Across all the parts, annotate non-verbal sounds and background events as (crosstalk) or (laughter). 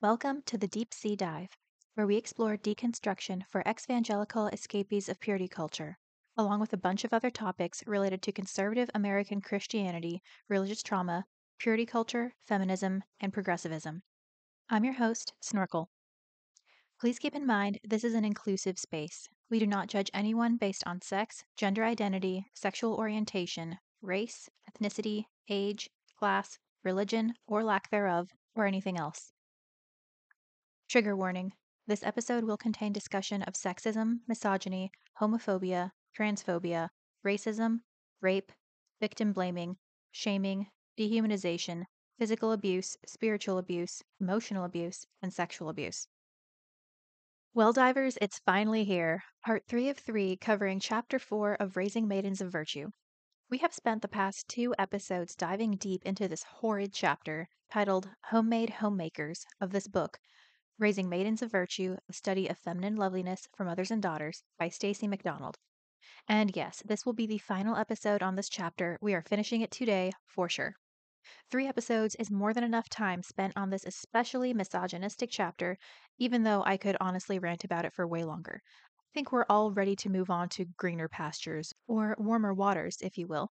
Welcome to the Deep Sea Dive, where we explore deconstruction for evangelical escapees of purity culture, along with a bunch of other topics related to conservative American Christianity, religious trauma, purity culture, feminism, and progressivism. I'm your host, Snorkel. Please keep in mind this is an inclusive space. We do not judge anyone based on sex, gender identity, sexual orientation, race, ethnicity, age, class, religion, or lack thereof, or anything else. Trigger warning this episode will contain discussion of sexism, misogyny, homophobia, transphobia, racism, rape, victim blaming, shaming, dehumanization, physical abuse, spiritual abuse, emotional abuse, and sexual abuse. Well, divers, it's finally here. Part three of three, covering chapter four of Raising Maidens of Virtue. We have spent the past two episodes diving deep into this horrid chapter titled Homemade Homemakers of this book Raising Maidens of Virtue, a study of feminine loveliness for mothers and daughters by Stacy McDonald. And yes, this will be the final episode on this chapter. We are finishing it today for sure. Three episodes is more than enough time spent on this especially misogynistic chapter, even though I could honestly rant about it for way longer. I think we're all ready to move on to greener pastures, or warmer waters, if you will.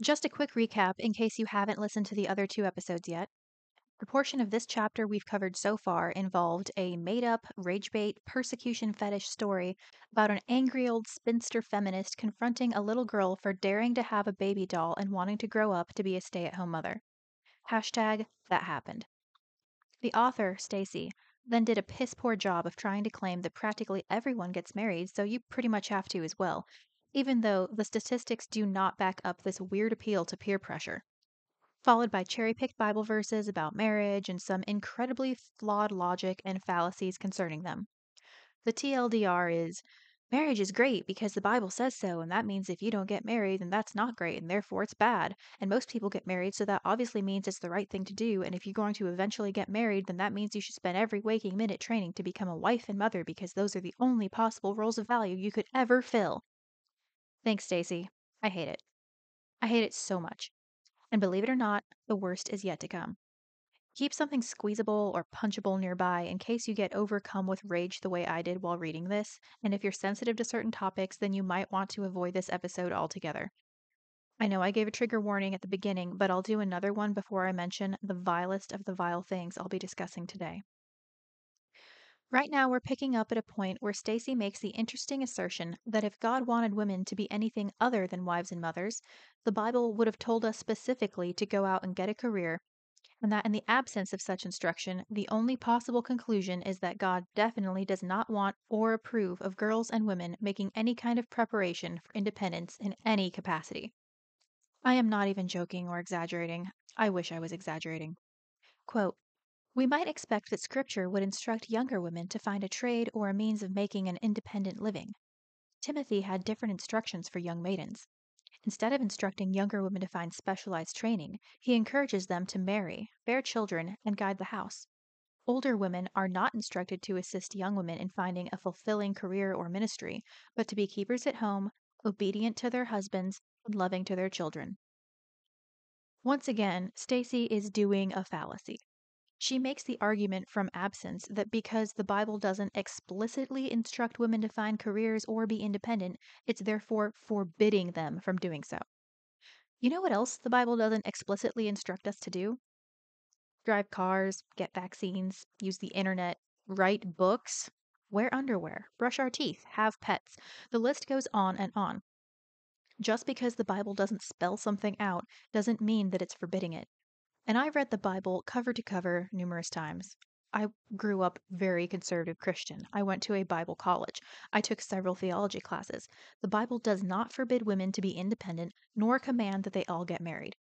Just a quick recap in case you haven't listened to the other two episodes yet. The portion of this chapter we've covered so far involved a made up, rage bait, persecution fetish story about an angry old spinster feminist confronting a little girl for daring to have a baby doll and wanting to grow up to be a stay at home mother. Hashtag that happened. The author, Stacy, then did a piss poor job of trying to claim that practically everyone gets married, so you pretty much have to as well, even though the statistics do not back up this weird appeal to peer pressure followed by cherry picked Bible verses about marriage and some incredibly flawed logic and fallacies concerning them. The TLDR is marriage is great because the Bible says so, and that means if you don't get married, then that's not great, and therefore it's bad. And most people get married, so that obviously means it's the right thing to do. And if you're going to eventually get married, then that means you should spend every waking minute training to become a wife and mother because those are the only possible roles of value you could ever fill. Thanks, Stacy. I hate it. I hate it so much. And believe it or not, the worst is yet to come. Keep something squeezable or punchable nearby in case you get overcome with rage the way I did while reading this. And if you're sensitive to certain topics, then you might want to avoid this episode altogether. I know I gave a trigger warning at the beginning, but I'll do another one before I mention the vilest of the vile things I'll be discussing today. Right now, we're picking up at a point where Stacy makes the interesting assertion that if God wanted women to be anything other than wives and mothers, the Bible would have told us specifically to go out and get a career, and that in the absence of such instruction, the only possible conclusion is that God definitely does not want or approve of girls and women making any kind of preparation for independence in any capacity. I am not even joking or exaggerating. I wish I was exaggerating. Quote, we might expect that Scripture would instruct younger women to find a trade or a means of making an independent living. Timothy had different instructions for young maidens. Instead of instructing younger women to find specialized training, he encourages them to marry, bear children, and guide the house. Older women are not instructed to assist young women in finding a fulfilling career or ministry, but to be keepers at home, obedient to their husbands, and loving to their children. Once again, Stacy is doing a fallacy. She makes the argument from absence that because the Bible doesn't explicitly instruct women to find careers or be independent, it's therefore forbidding them from doing so. You know what else the Bible doesn't explicitly instruct us to do? Drive cars, get vaccines, use the internet, write books, wear underwear, brush our teeth, have pets. The list goes on and on. Just because the Bible doesn't spell something out doesn't mean that it's forbidding it. And I've read the Bible cover to cover numerous times. I grew up very conservative Christian. I went to a Bible college. I took several theology classes. The Bible does not forbid women to be independent, nor command that they all get married.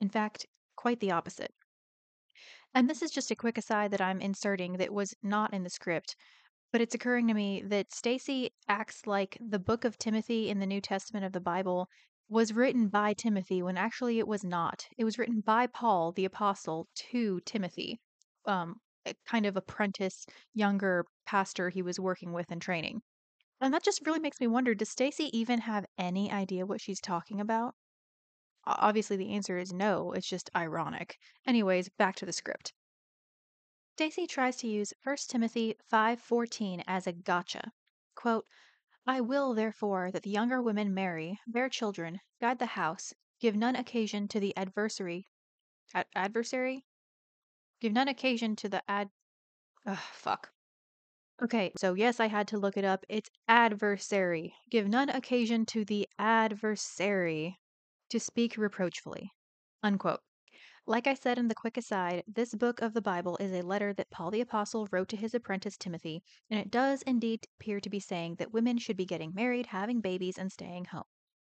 In fact, quite the opposite. And this is just a quick aside that I'm inserting that was not in the script, but it's occurring to me that Stacy acts like the book of Timothy in the New Testament of the Bible was written by Timothy when actually it was not. It was written by Paul, the apostle, to Timothy, um, a kind of apprentice, younger pastor he was working with and training. And that just really makes me wonder does Stacy even have any idea what she's talking about? Obviously, the answer is no. It's just ironic. Anyways, back to the script. Stacy tries to use 1 Timothy 5:14 as a gotcha. Quote, I will therefore that the younger women marry, bear children, guide the house, give none occasion to the adversary ad- adversary? Give none occasion to the ad Ugh, fuck. Okay, so yes, I had to look it up. It's adversary. Give none occasion to the adversary to speak reproachfully. Unquote. Like I said in the quick aside, this book of the Bible is a letter that Paul the Apostle wrote to his apprentice Timothy, and it does indeed appear to be saying that women should be getting married, having babies, and staying home.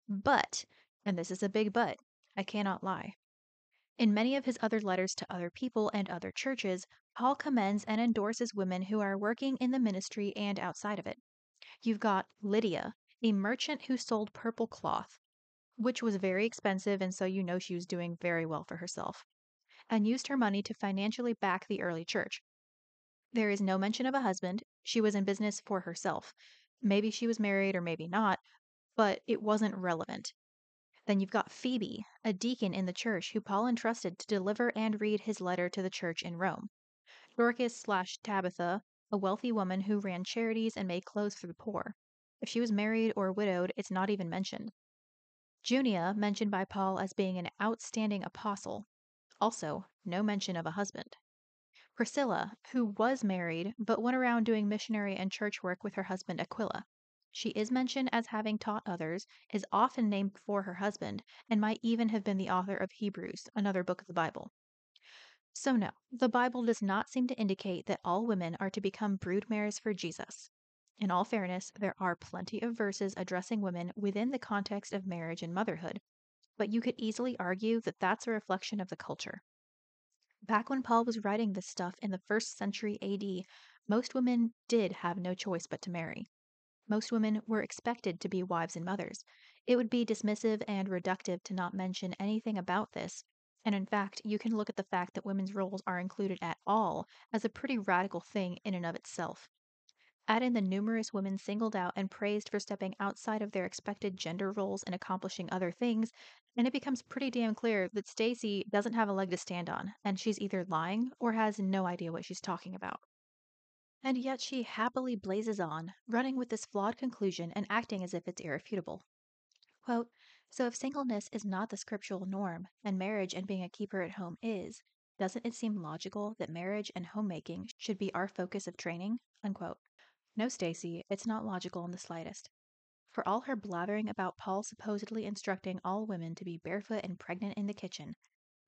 But, and this is a big but, I cannot lie. In many of his other letters to other people and other churches, Paul commends and endorses women who are working in the ministry and outside of it. You've got Lydia, a merchant who sold purple cloth, which was very expensive, and so you know she was doing very well for herself, and used her money to financially back the early church. There is no mention of a husband. She was in business for herself. Maybe she was married or maybe not, but it wasn't relevant. Then you've got Phoebe, a deacon in the church who Paul entrusted to deliver and read his letter to the church in Rome. Dorcas slash Tabitha, a wealthy woman who ran charities and made clothes for the poor. If she was married or widowed, it's not even mentioned. Junia, mentioned by Paul as being an outstanding apostle. Also, no mention of a husband. Priscilla, who was married but went around doing missionary and church work with her husband Aquila. She is mentioned as having taught others, is often named before her husband, and might even have been the author of Hebrews, another book of the Bible. So, no, the Bible does not seem to indicate that all women are to become broodmares for Jesus. In all fairness, there are plenty of verses addressing women within the context of marriage and motherhood, but you could easily argue that that's a reflection of the culture. Back when Paul was writing this stuff in the first century AD, most women did have no choice but to marry. Most women were expected to be wives and mothers. It would be dismissive and reductive to not mention anything about this, and in fact, you can look at the fact that women's roles are included at all as a pretty radical thing in and of itself. Add in the numerous women singled out and praised for stepping outside of their expected gender roles and accomplishing other things, and it becomes pretty damn clear that Stacy doesn't have a leg to stand on, and she's either lying or has no idea what she's talking about. And yet she happily blazes on, running with this flawed conclusion and acting as if it's irrefutable. Quote, so if singleness is not the scriptural norm, and marriage and being a keeper at home is, doesn't it seem logical that marriage and homemaking should be our focus of training? Unquote. No, Stacy, it's not logical in the slightest. For all her blathering about Paul supposedly instructing all women to be barefoot and pregnant in the kitchen,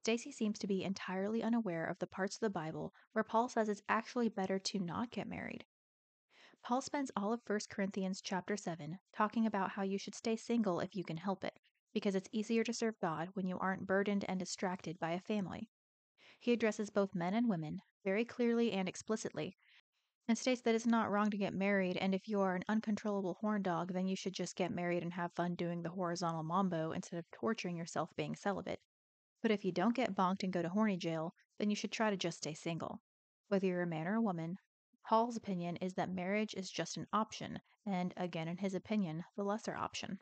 Stacy seems to be entirely unaware of the parts of the Bible where Paul says it's actually better to not get married. Paul spends all of 1 Corinthians chapter 7 talking about how you should stay single if you can help it, because it's easier to serve God when you aren't burdened and distracted by a family. He addresses both men and women very clearly and explicitly, and states that it's not wrong to get married, and if you are an uncontrollable horn dog, then you should just get married and have fun doing the horizontal mambo instead of torturing yourself being celibate. But if you don't get bonked and go to horny jail, then you should try to just stay single. Whether you're a man or a woman, Paul's opinion is that marriage is just an option, and again, in his opinion, the lesser option.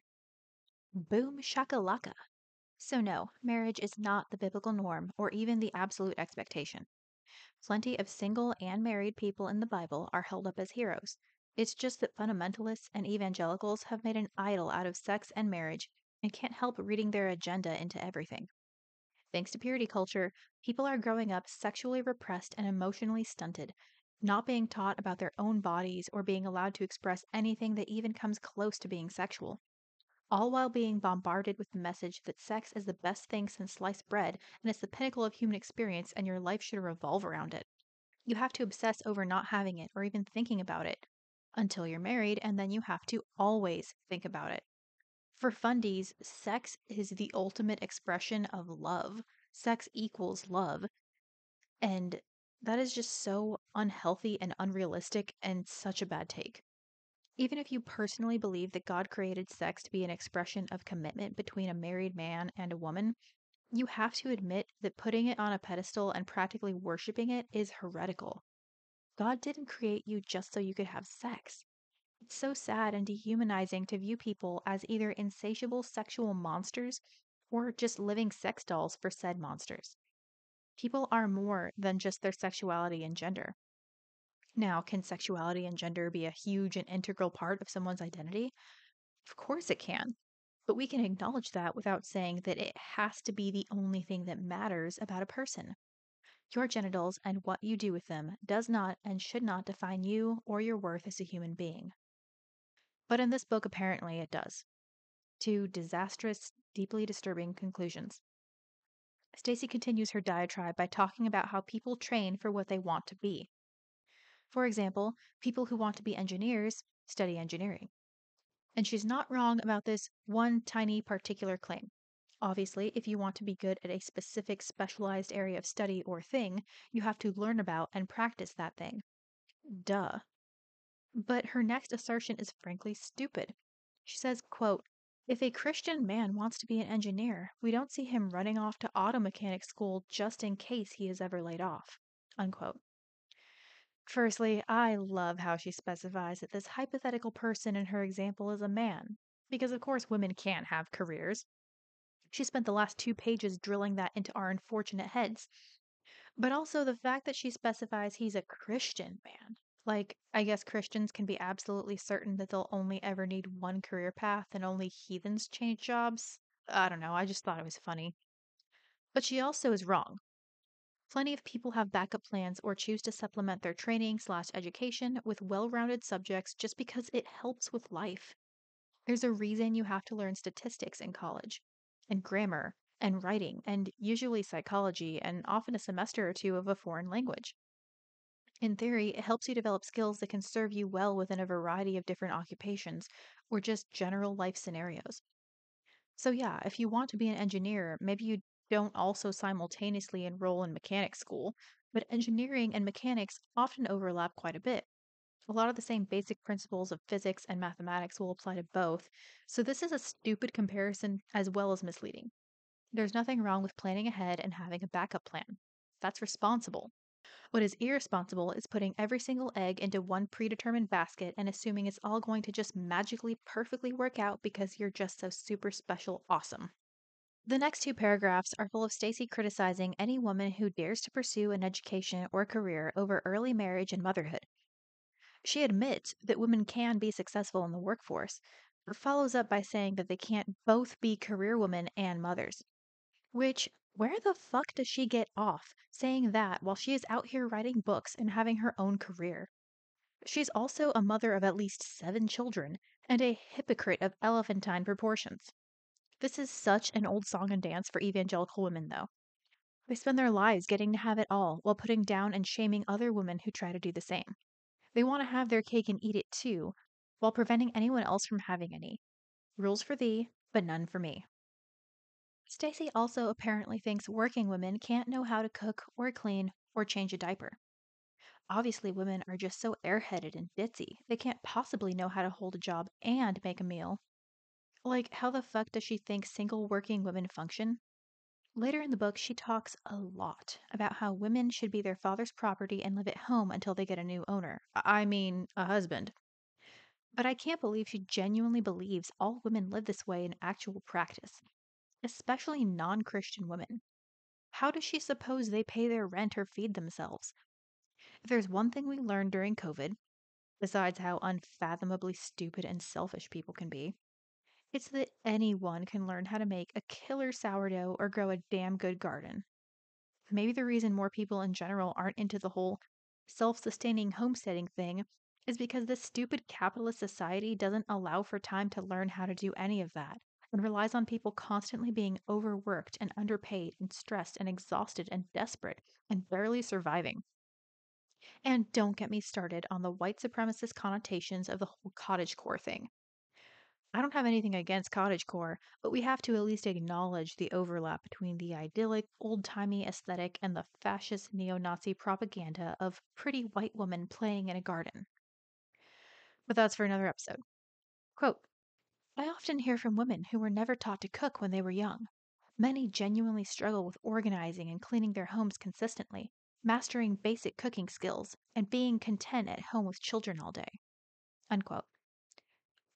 Boom shakalaka. So, no, marriage is not the biblical norm or even the absolute expectation. Plenty of single and married people in the Bible are held up as heroes. It's just that fundamentalists and evangelicals have made an idol out of sex and marriage and can't help reading their agenda into everything. Thanks to purity culture, people are growing up sexually repressed and emotionally stunted, not being taught about their own bodies or being allowed to express anything that even comes close to being sexual all while being bombarded with the message that sex is the best thing since sliced bread and it's the pinnacle of human experience and your life should revolve around it. You have to obsess over not having it or even thinking about it until you're married, and then you have to always think about it. For fundies, sex is the ultimate expression of love. Sex equals love. And that is just so unhealthy and unrealistic and such a bad take. Even if you personally believe that God created sex to be an expression of commitment between a married man and a woman, you have to admit that putting it on a pedestal and practically worshiping it is heretical. God didn't create you just so you could have sex. It's so sad and dehumanizing to view people as either insatiable sexual monsters or just living sex dolls for said monsters. People are more than just their sexuality and gender. Now, can sexuality and gender be a huge and integral part of someone's identity? Of course it can. But we can acknowledge that without saying that it has to be the only thing that matters about a person. Your genitals and what you do with them does not and should not define you or your worth as a human being. But in this book, apparently it does. Two disastrous, deeply disturbing conclusions. Stacy continues her diatribe by talking about how people train for what they want to be. For example, people who want to be engineers study engineering. And she's not wrong about this one tiny particular claim. Obviously, if you want to be good at a specific specialized area of study or thing, you have to learn about and practice that thing. Duh. But her next assertion is frankly stupid. She says, quote, if a Christian man wants to be an engineer, we don't see him running off to auto mechanic school just in case he is ever laid off. Unquote. Firstly, I love how she specifies that this hypothetical person in her example is a man, because of course women can't have careers. She spent the last two pages drilling that into our unfortunate heads. But also the fact that she specifies he's a Christian man. Like, I guess Christians can be absolutely certain that they'll only ever need one career path and only heathens change jobs. I don't know, I just thought it was funny. But she also is wrong. Plenty of people have backup plans or choose to supplement their training slash education with well rounded subjects just because it helps with life. There's a reason you have to learn statistics in college and grammar and writing and usually psychology and often a semester or two of a foreign language. In theory, it helps you develop skills that can serve you well within a variety of different occupations or just general life scenarios. So, yeah, if you want to be an engineer, maybe you don't also simultaneously enroll in mechanics school, but engineering and mechanics often overlap quite a bit. A lot of the same basic principles of physics and mathematics will apply to both, so this is a stupid comparison as well as misleading. There's nothing wrong with planning ahead and having a backup plan. That's responsible. What is irresponsible is putting every single egg into one predetermined basket and assuming it's all going to just magically perfectly work out because you're just so super special awesome. The next two paragraphs are full of Stacy criticizing any woman who dares to pursue an education or career over early marriage and motherhood. She admits that women can be successful in the workforce, but follows up by saying that they can't both be career women and mothers. Which, where the fuck does she get off saying that while she is out here writing books and having her own career? She's also a mother of at least seven children and a hypocrite of elephantine proportions. This is such an old song and dance for evangelical women, though. They spend their lives getting to have it all while putting down and shaming other women who try to do the same. They want to have their cake and eat it too, while preventing anyone else from having any. Rules for thee, but none for me. Stacy also apparently thinks working women can't know how to cook or clean or change a diaper. Obviously, women are just so airheaded and ditzy, they can't possibly know how to hold a job and make a meal. Like, how the fuck does she think single working women function? Later in the book, she talks a lot about how women should be their father's property and live at home until they get a new owner. I mean, a husband. But I can't believe she genuinely believes all women live this way in actual practice, especially non Christian women. How does she suppose they pay their rent or feed themselves? If there's one thing we learned during COVID, besides how unfathomably stupid and selfish people can be, it's that anyone can learn how to make a killer sourdough or grow a damn good garden. Maybe the reason more people in general aren't into the whole self sustaining homesteading thing is because this stupid capitalist society doesn't allow for time to learn how to do any of that and relies on people constantly being overworked and underpaid and stressed and exhausted and desperate and barely surviving. And don't get me started on the white supremacist connotations of the whole cottagecore thing. I don't have anything against cottagecore, but we have to at least acknowledge the overlap between the idyllic, old timey aesthetic and the fascist neo Nazi propaganda of pretty white woman playing in a garden. But that's for another episode. Quote I often hear from women who were never taught to cook when they were young. Many genuinely struggle with organizing and cleaning their homes consistently, mastering basic cooking skills, and being content at home with children all day. Unquote.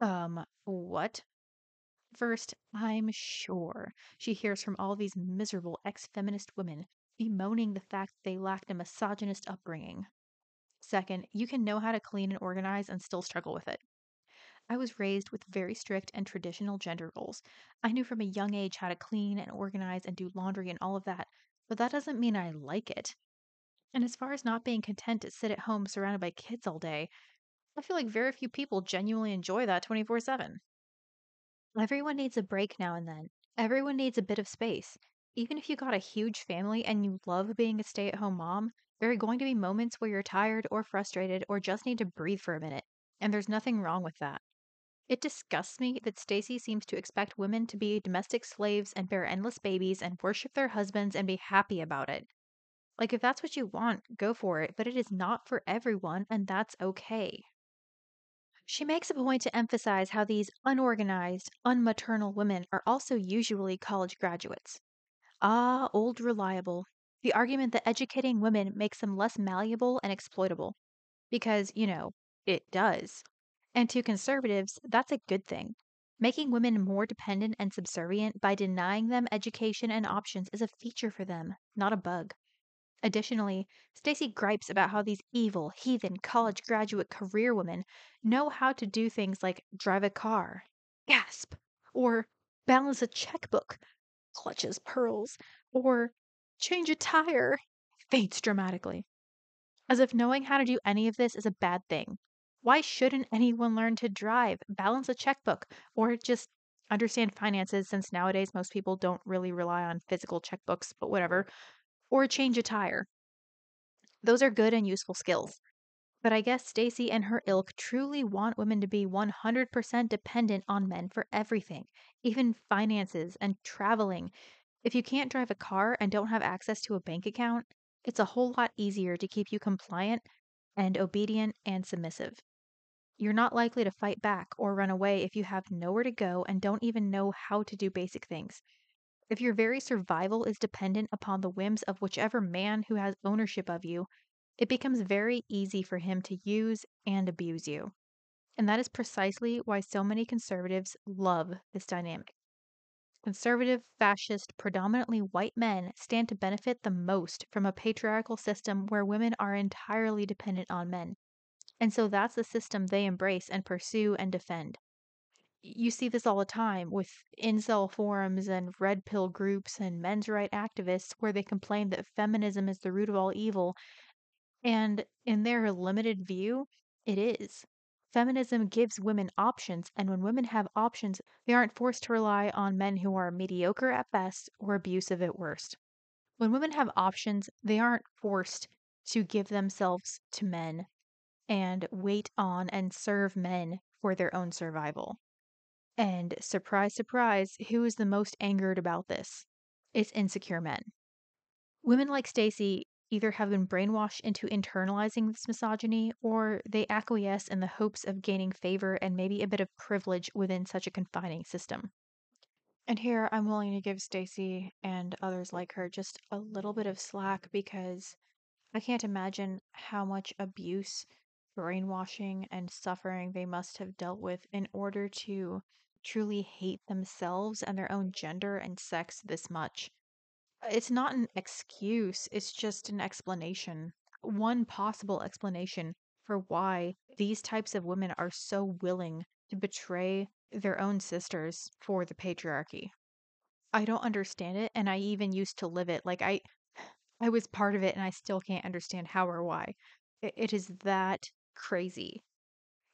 Um, what? First, I'm sure she hears from all these miserable ex feminist women bemoaning the fact they lacked a misogynist upbringing. Second, you can know how to clean and organize and still struggle with it. I was raised with very strict and traditional gender roles. I knew from a young age how to clean and organize and do laundry and all of that, but that doesn't mean I like it. And as far as not being content to sit at home surrounded by kids all day, I feel like very few people genuinely enjoy that 24 7. Everyone needs a break now and then. Everyone needs a bit of space. Even if you got a huge family and you love being a stay at home mom, there are going to be moments where you're tired or frustrated or just need to breathe for a minute. And there's nothing wrong with that. It disgusts me that Stacy seems to expect women to be domestic slaves and bear endless babies and worship their husbands and be happy about it. Like, if that's what you want, go for it, but it is not for everyone, and that's okay. She makes a point to emphasize how these unorganized, unmaternal women are also usually college graduates. Ah, old reliable. The argument that educating women makes them less malleable and exploitable. Because, you know, it does. And to conservatives, that's a good thing. Making women more dependent and subservient by denying them education and options is a feature for them, not a bug. Additionally, Stacy gripes about how these evil, heathen, college graduate career women know how to do things like drive a car, gasp, or balance a checkbook, clutches pearls, or change a tire, faints dramatically. As if knowing how to do any of this is a bad thing. Why shouldn't anyone learn to drive, balance a checkbook, or just understand finances since nowadays most people don't really rely on physical checkbooks, but whatever, or change a tire. Those are good and useful skills. But I guess Stacy and her ilk truly want women to be 100% dependent on men for everything, even finances and traveling. If you can't drive a car and don't have access to a bank account, it's a whole lot easier to keep you compliant and obedient and submissive. You're not likely to fight back or run away if you have nowhere to go and don't even know how to do basic things. If your very survival is dependent upon the whims of whichever man who has ownership of you, it becomes very easy for him to use and abuse you. And that is precisely why so many conservatives love this dynamic. Conservative, fascist, predominantly white men stand to benefit the most from a patriarchal system where women are entirely dependent on men. And so that's the system they embrace and pursue and defend you see this all the time with incel forums and red pill groups and men's right activists where they complain that feminism is the root of all evil. And in their limited view, it is. Feminism gives women options, and when women have options, they aren't forced to rely on men who are mediocre at best or abusive at worst. When women have options, they aren't forced to give themselves to men and wait on and serve men for their own survival. And surprise, surprise, who is the most angered about this? It's insecure men. Women like Stacy either have been brainwashed into internalizing this misogyny or they acquiesce in the hopes of gaining favor and maybe a bit of privilege within such a confining system. And here I'm willing to give Stacy and others like her just a little bit of slack because I can't imagine how much abuse, brainwashing, and suffering they must have dealt with in order to truly hate themselves and their own gender and sex this much. Uh, it's not an excuse, it's just an explanation. One possible explanation for why these types of women are so willing to betray their own sisters for the patriarchy. I don't understand it and I even used to live it. Like I I was part of it and I still can't understand how or why. It, it is that crazy.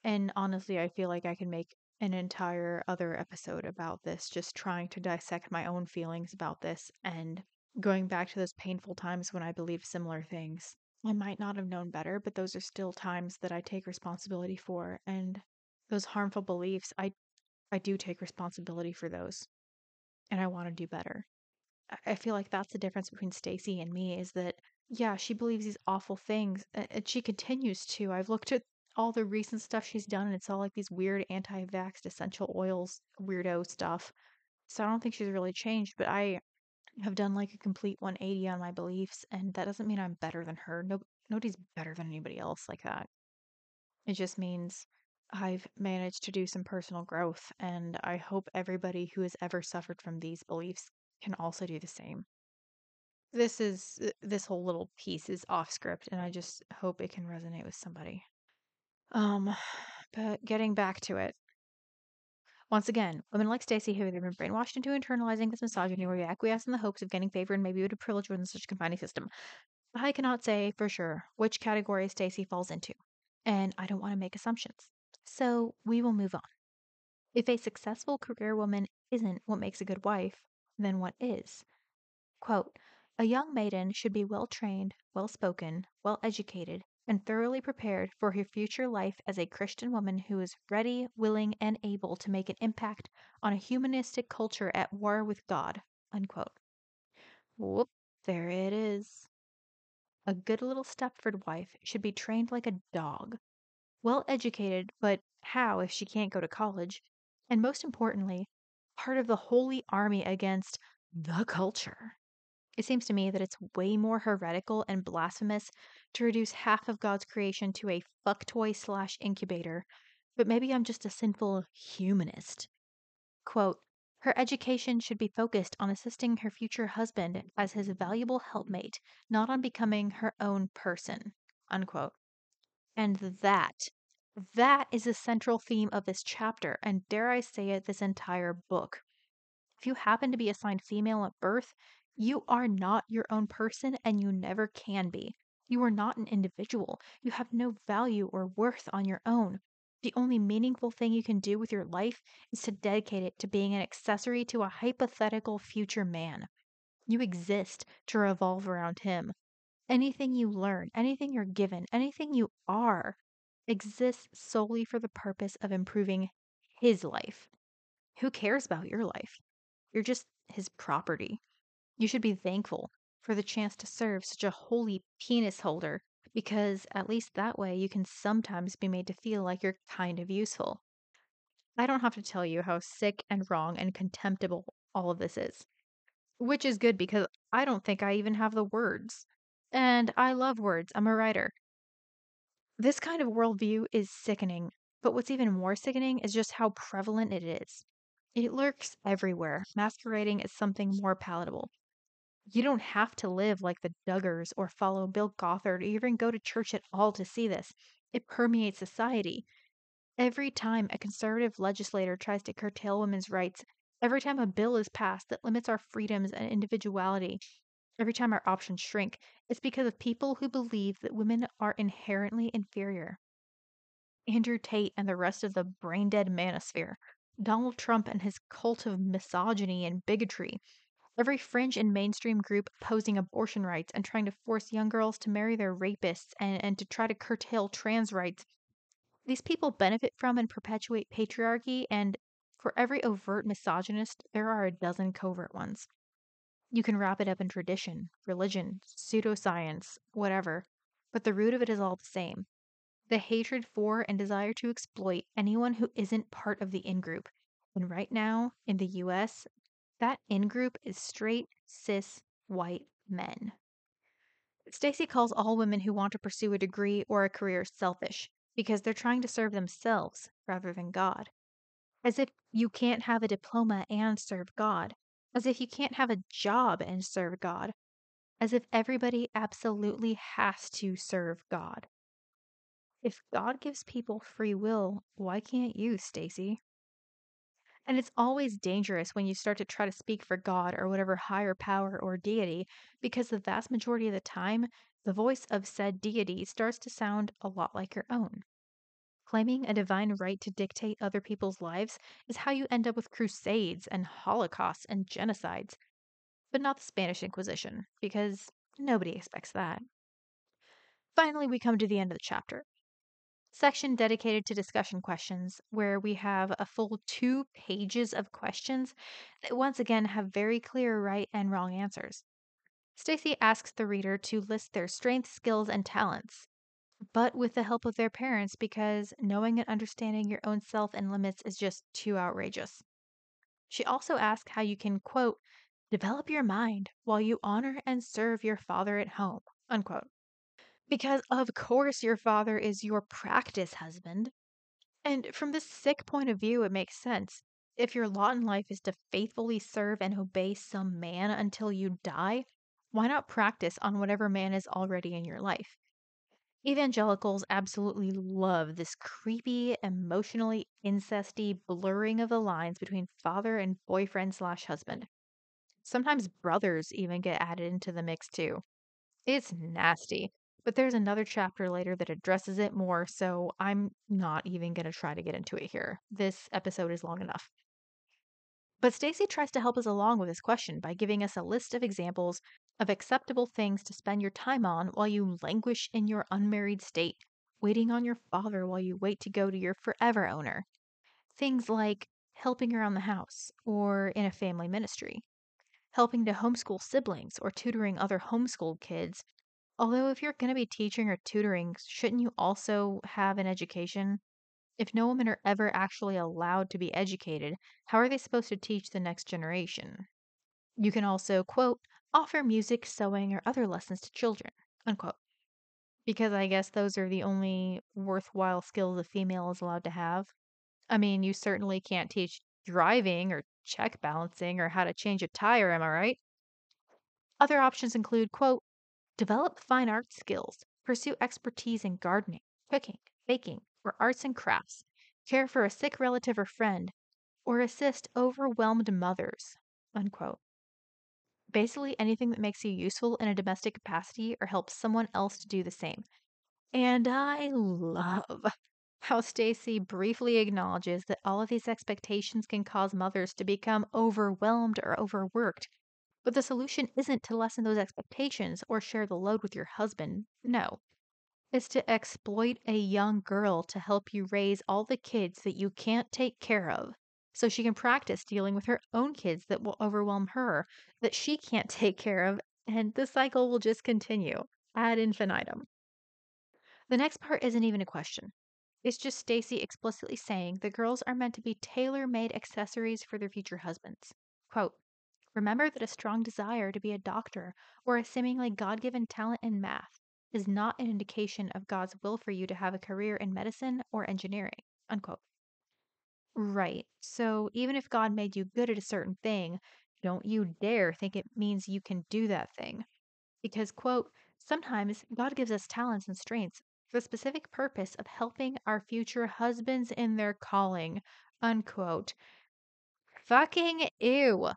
And honestly, I feel like I can make an entire other episode about this, just trying to dissect my own feelings about this and going back to those painful times when I believed similar things. I might not have known better, but those are still times that I take responsibility for and those harmful beliefs, I I do take responsibility for those. And I want to do better. I feel like that's the difference between Stacy and me is that yeah, she believes these awful things and she continues to. I've looked at all the recent stuff she's done, and it's all like these weird anti vaxxed essential oils weirdo stuff. So I don't think she's really changed, but I have done like a complete 180 on my beliefs, and that doesn't mean I'm better than her. No, nobody's better than anybody else like that. It just means I've managed to do some personal growth, and I hope everybody who has ever suffered from these beliefs can also do the same. this is uh, this whole little piece is off script and I just hope it can resonate with somebody. Um (sighs) but getting back to it. Once again, women like Stacy who have been brainwashed into internalizing this misogyny we acquiesce in the hopes of gaining favor and maybe a privilege within such a confining system. I cannot say for sure which category Stacy falls into, and I don't want to make assumptions. So we will move on. If a successful career woman isn't what makes a good wife, then what is? Quote, a young maiden should be well trained, well spoken, well educated, and thoroughly prepared for her future life as a Christian woman who is ready, willing, and able to make an impact on a humanistic culture at war with God. Unquote. Whoop, there it is. A good little Stepford wife should be trained like a dog. Well educated, but how if she can't go to college? And most importantly, part of the holy army against the culture. It seems to me that it's way more heretical and blasphemous to reduce half of God's creation to a fuck toy slash incubator, but maybe I'm just a sinful humanist. Quote, her education should be focused on assisting her future husband as his valuable helpmate, not on becoming her own person. Unquote. And that, that is the central theme of this chapter, and dare I say it, this entire book. If you happen to be assigned female at birth, you are not your own person and you never can be. You are not an individual. You have no value or worth on your own. The only meaningful thing you can do with your life is to dedicate it to being an accessory to a hypothetical future man. You exist to revolve around him. Anything you learn, anything you're given, anything you are exists solely for the purpose of improving his life. Who cares about your life? You're just his property. You should be thankful for the chance to serve such a holy penis holder because at least that way you can sometimes be made to feel like you're kind of useful. I don't have to tell you how sick and wrong and contemptible all of this is. Which is good because I don't think I even have the words. And I love words, I'm a writer. This kind of worldview is sickening, but what's even more sickening is just how prevalent it is. It lurks everywhere, masquerading as something more palatable. You don't have to live like the Duggars or follow Bill Gothard or even go to church at all to see this. It permeates society. Every time a conservative legislator tries to curtail women's rights, every time a bill is passed that limits our freedoms and individuality, every time our options shrink, it's because of people who believe that women are inherently inferior. Andrew Tate and the rest of the brain dead manosphere, Donald Trump and his cult of misogyny and bigotry, Every fringe and mainstream group opposing abortion rights and trying to force young girls to marry their rapists and, and to try to curtail trans rights. These people benefit from and perpetuate patriarchy, and for every overt misogynist, there are a dozen covert ones. You can wrap it up in tradition, religion, pseudoscience, whatever, but the root of it is all the same the hatred for and desire to exploit anyone who isn't part of the in group. And right now, in the US, that in group is straight, cis, white men. Stacy calls all women who want to pursue a degree or a career selfish because they're trying to serve themselves rather than God. As if you can't have a diploma and serve God. As if you can't have a job and serve God. As if everybody absolutely has to serve God. If God gives people free will, why can't you, Stacy? And it's always dangerous when you start to try to speak for God or whatever higher power or deity, because the vast majority of the time, the voice of said deity starts to sound a lot like your own. Claiming a divine right to dictate other people's lives is how you end up with crusades and holocausts and genocides, but not the Spanish Inquisition, because nobody expects that. Finally, we come to the end of the chapter section dedicated to discussion questions where we have a full two pages of questions that once again have very clear right and wrong answers. Stacy asks the reader to list their strengths, skills, and talents, but with the help of their parents because knowing and understanding your own self and limits is just too outrageous. She also asks how you can, quote, develop your mind while you honor and serve your father at home, unquote. Because, of course, your father is your practice husband. And from this sick point of view, it makes sense. If your lot in life is to faithfully serve and obey some man until you die, Why not practice on whatever man is already in your life? Evangelicals absolutely love this creepy, emotionally incesty blurring of the lines between father and boyfriend slash husband. Sometimes brothers even get added into the mix too. It's nasty, but there's another chapter later that addresses it more, so I'm not even going to try to get into it here. This episode is long enough. But Stacy tries to help us along with this question by giving us a list of examples of acceptable things to spend your time on while you languish in your unmarried state, waiting on your father while you wait to go to your forever owner. Things like helping around the house or in a family ministry, helping to homeschool siblings or tutoring other homeschooled kids. Although, if you're going to be teaching or tutoring, shouldn't you also have an education? If no women are ever actually allowed to be educated, how are they supposed to teach the next generation? You can also, quote, offer music, sewing, or other lessons to children, unquote. Because I guess those are the only worthwhile skills a female is allowed to have. I mean, you certainly can't teach driving or check balancing or how to change a tire, am I right? Other options include, quote, develop fine art skills, pursue expertise in gardening, cooking, baking, or arts and crafts, care for a sick relative or friend, or assist overwhelmed mothers. Unquote. Basically, anything that makes you useful in a domestic capacity or helps someone else to do the same. And I love (laughs) how Stacy briefly acknowledges that all of these expectations can cause mothers to become overwhelmed or overworked. But the solution isn't to lessen those expectations or share the load with your husband. No. Is to exploit a young girl to help you raise all the kids that you can't take care of so she can practice dealing with her own kids that will overwhelm her that she can't (laughs) take care of and the cycle will just continue ad infinitum. The next part isn't even a question. It's just stacy explicitly saying the girls are meant to be tailor-made accessories for their future husbands. Quote remember that a strong desire to be a doctor or a seemingly god-given talent in math is not an indication of God's will for you to have a career in medicine or engineering. Unquote. Right. So even if God made you good at a certain thing, don't you dare think it means you can do that thing. Because, quote, sometimes God gives us talents and strengths for the specific purpose of helping our future husbands in their calling. Unquote. Fucking ew.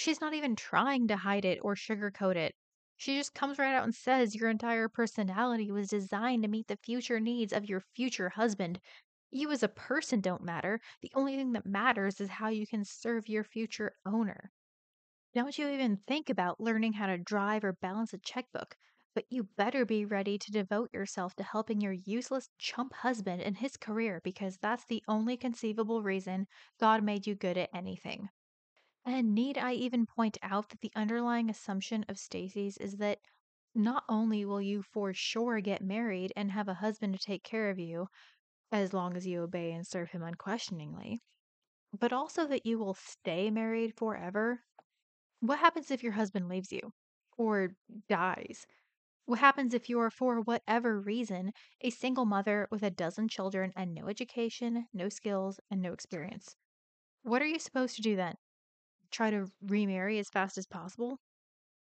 She's not even trying to hide it or sugarcoat it. She just comes right out and says your entire personality was designed to meet the future needs of your future husband. You as a person don't matter. The only thing that matters is how you can serve your future owner. Don't you even think about learning how to drive or balance a checkbook, but you better be ready to devote yourself to helping your useless chump husband in his career because that's the only conceivable reason God made you good at anything. And need I even point out that the underlying assumption of Stacy's is that not only will you for sure get married and have a husband to take care of you, as long as you obey and serve him unquestioningly, but also that you will stay married forever. What happens if your husband leaves you or dies? What happens if you are, for whatever reason, a single mother with a dozen children and no education, no skills, and no experience? What are you supposed to do then? Try to remarry as fast as possible?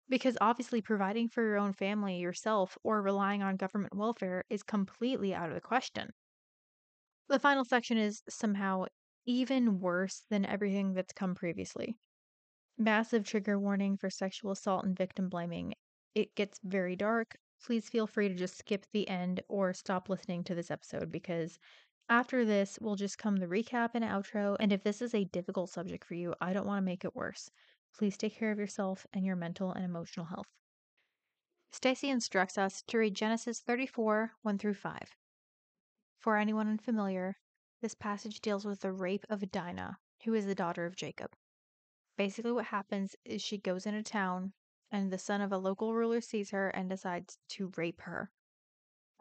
Because obviously, providing for your own family yourself or relying on government welfare is completely out of the question. The final section is somehow even worse than everything that's come previously. Massive trigger warning for sexual assault and victim blaming. It gets very dark. Please feel free to just skip the end or stop listening to this episode because after this will just come the recap and outro, and if this is a difficult subject for you, I don't want to make it worse. Please take care of yourself and your mental and emotional health. Stacy instructs us to read Genesis 34 1 through 5. For anyone unfamiliar, this passage deals with the rape of Dinah, who is the daughter of Jacob. Basically, what happens is she goes into town, and the son of a local ruler sees her and decides to rape her,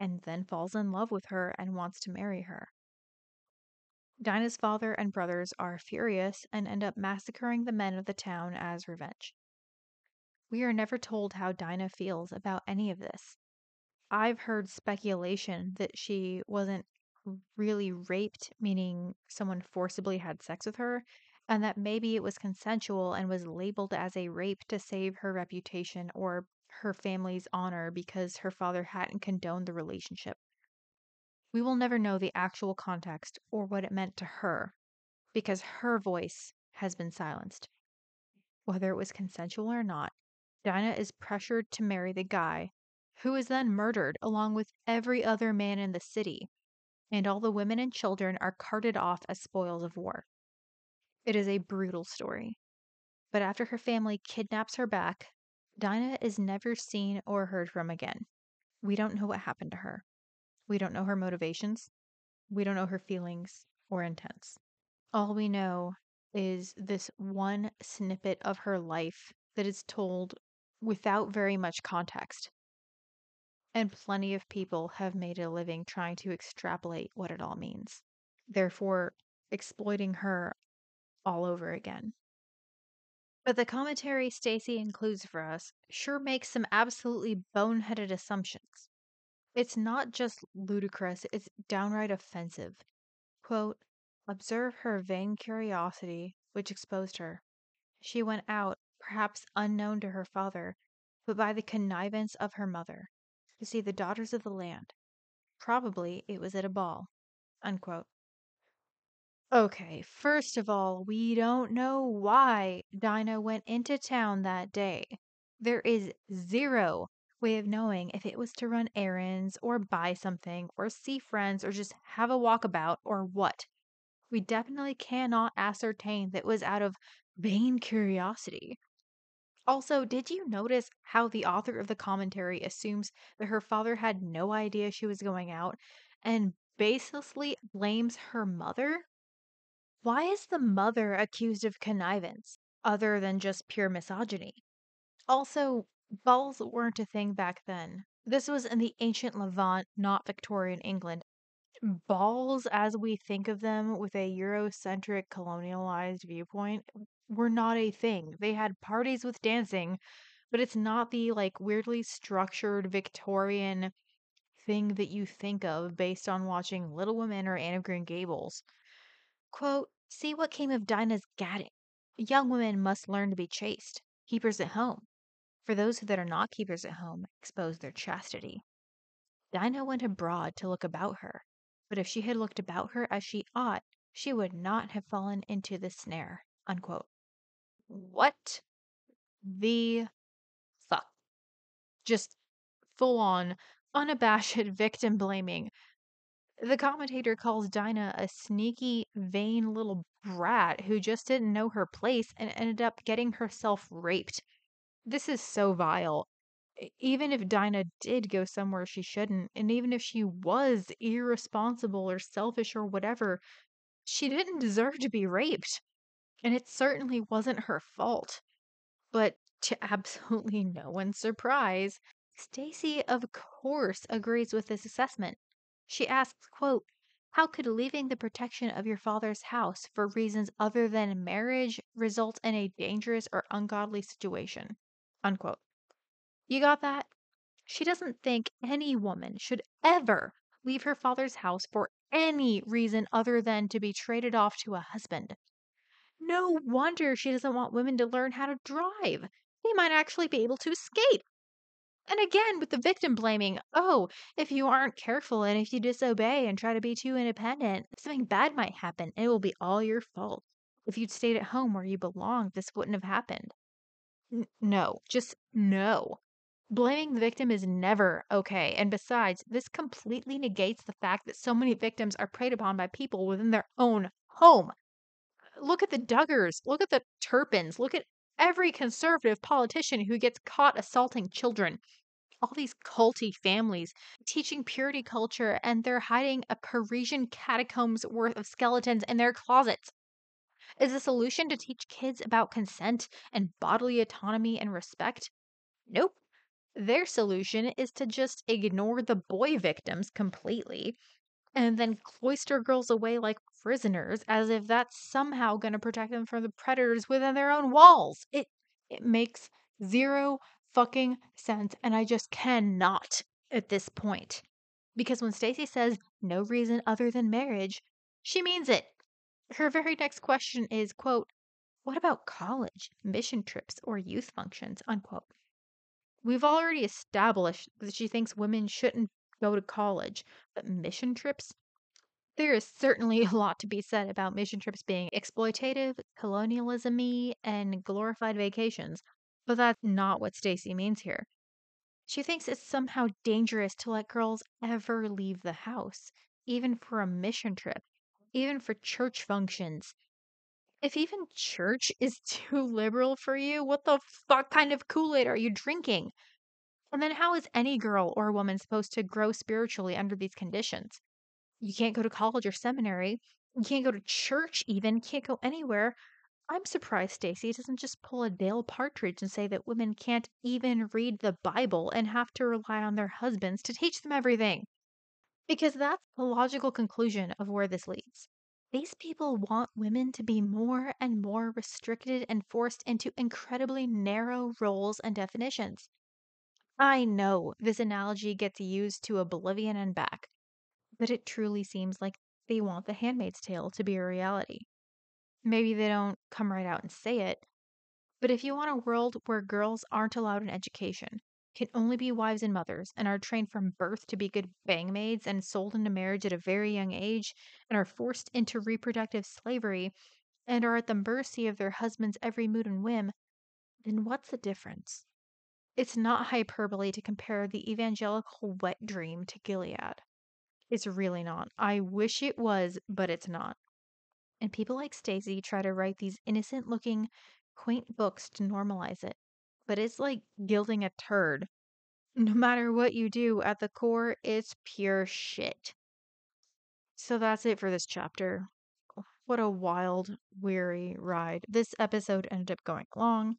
and then falls in love with her and wants to marry her. Dinah's father and brothers are furious and end up massacring the men of the town as revenge. We are never told how Dinah feels about any of this. I've heard speculation that she wasn't really raped, meaning someone forcibly had sex with her, and that maybe it was consensual and was labeled as a rape to save her reputation or her family's honor because her father hadn't condoned the relationship. We will never know the actual context or what it meant to her because her voice has been silenced. Whether it was consensual or not, Dinah is pressured to marry the guy who is then murdered along with every other man in the city, and all the women and children are carted off as spoils of war. It is a brutal story. But after her family kidnaps her back, Dinah is never seen or heard from again. We don't know what happened to her. We don't know her motivations. We don't know her feelings or intents. All we know is this one snippet of her life that is told without very much context. And plenty of people have made a living trying to extrapolate what it all means, therefore, exploiting her all over again. But the commentary Stacy includes for us sure makes some absolutely boneheaded assumptions. It's not just ludicrous, it's downright offensive. Quote, Observe her vain curiosity, which exposed her. She went out, perhaps unknown to her father, but by the connivance of her mother, to see the daughters of the land. Probably it was at a ball. Unquote. Okay, first of all, we don't know why Dinah went into town that day. There is zero way of knowing if it was to run errands or buy something or see friends or just have a walkabout or what. We definitely cannot ascertain that was out of vain curiosity. Also, did you notice how the author of the commentary assumes that her father had no idea she was going out and baselessly blames her mother? Why is the mother accused of connivance other than just pure misogyny? Also, balls weren't a thing back then. This was in the ancient Levant, not Victorian England. Balls, as we think of them with a Eurocentric colonialized viewpoint, were not a thing. They had parties with dancing, but it's not the like weirdly structured Victorian thing that you think of based on watching Little Women or Anne of Green Gables. Quote, See what came of Dinah's gadding. Young women must learn to be chaste, keepers at home. For those that are not keepers at home, expose their chastity. Dinah went abroad to look about her, but if she had looked about her as she ought, she would not have fallen into the snare. Unquote. What the fuck? Just full on, unabashed (laughs) victim blaming the commentator calls Dinah a sneaky, vain little brat who just didn't know her place and ended up getting herself raped. This is so vile. Even if Dinah did go somewhere she shouldn't, and even if she was irresponsible or selfish or whatever, she didn't deserve to be raped. And it certainly wasn't her fault. But to (laughs) absolutely no one's surprise, Stacy of course agrees with this assessment. She asks, quote, How could leaving the protection of your father's house for reasons other than marriage result in a dangerous or ungodly situation? Unquote. You got that? She doesn't think any woman should ever leave her father's house for any reason other than to be traded off to a husband. No wonder she doesn't want women to learn how to drive. They might actually be able to escape. And again, with the victim blaming, oh, if you aren't careful and if you disobey and try to be too independent, something bad might happen it will be all your fault. If you'd stayed at home where you belonged, this wouldn't have happened. N- no, just no. Blaming the victim is never okay. And besides, this completely negates the fact that so many victims are preyed upon by people within their own home. Look at the Duggars, look at the Turpins, look at every conservative politician who gets caught assaulting children. All these culty families teaching purity culture and they're hiding a Parisian catacombs worth of skeletons in their closets. Is the solution to teach kids about consent and bodily autonomy and respect? Nope. Their solution is to just ignore the boy victims completely and then cloister girls away like prisoners as if that's somehow going to protect them from the predators within their own walls. It it makes zero fucking sense and I just cannot at this point. Because when Stacy says no reason other than marriage, she means it. Her very next question is, quote, What about college, mission trips, or youth functions? Unquote. We've already established that she thinks women shouldn't go to college, but mission trips? There is certainly (laughs) a lot to be said about mission trips being exploitative, colonialism and glorified vacations, but that's not what Stacy means here. She thinks it's somehow dangerous to let girls ever leave the house, even for a mission trip, even for church functions. If even church is (laughs) too liberal for you, what the fuck kind of Kool Aid are you drinking? And then how is any girl or woman supposed to grow spiritually under these conditions? You can't go to college or seminary. You can't go to church even. Can't go anywhere. I'm surprised Stacy doesn't just pull a Dale Partridge and say that women can't even read the Bible and have to rely on their husbands to teach them everything. Because that's the logical conclusion of where this leads. These people want women to be more and more restricted and forced into incredibly narrow roles and definitions. I know this analogy gets used to oblivion and back, but it truly seems like they want The Handmaid's Tale to be a reality. Maybe they don't come right out and say it, but if you want a world where girls aren't allowed an education, can only be wives and mothers, and are trained from birth to be good bang maids and sold into marriage at a very young age, and are forced into reproductive slavery, and are at the mercy of their husband's every mood and whim, then what's the difference? It's not hyperbole to compare the evangelical wet dream to Gilead. It's really not. I wish it was, but it's not. And people like Stacy try to write these innocent looking, quaint books to normalize it but it's like gilding a turd. No matter what you do, at the core, it's pure shit. So that's it for this chapter. Oh, what a wild, weary ride. This episode ended up going long.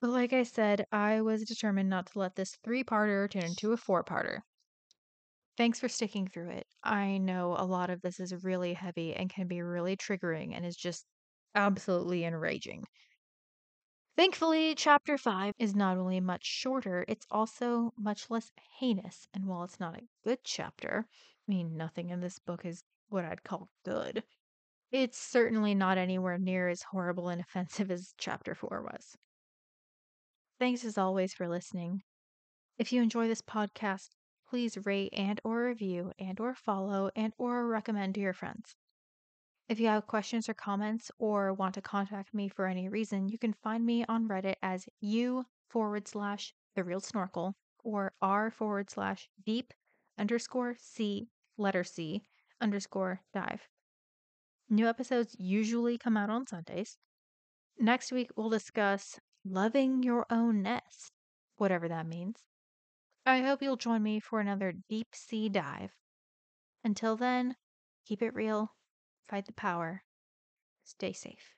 But like I said, I was determined not to let this three parter turn into a four parter. Thanks for sticking through it. I know a lot of this is really heavy and can be really triggering and is just absolutely enraging. Thankfully, chapter 5 is not only much shorter, it's also much less heinous. And while it's not a good chapter, I mean, nothing in this book is what I'd call good, it's certainly not anywhere near as horrible and offensive as chapter 4 was. Thanks as always for listening. If you enjoy this podcast, please rate and or review and or follow and or recommend to your friends. If you have questions or comments or want to contact me for any reason, you can find me on Reddit as u forward slash the real snorkel or r forward slash deep underscore c letter c underscore dive. New episodes usually come out on Sundays. Next week, we'll discuss loving your own nest, whatever that means. I hope you'll join me for another deep sea dive. Until then, keep it real fight the power, stay safe.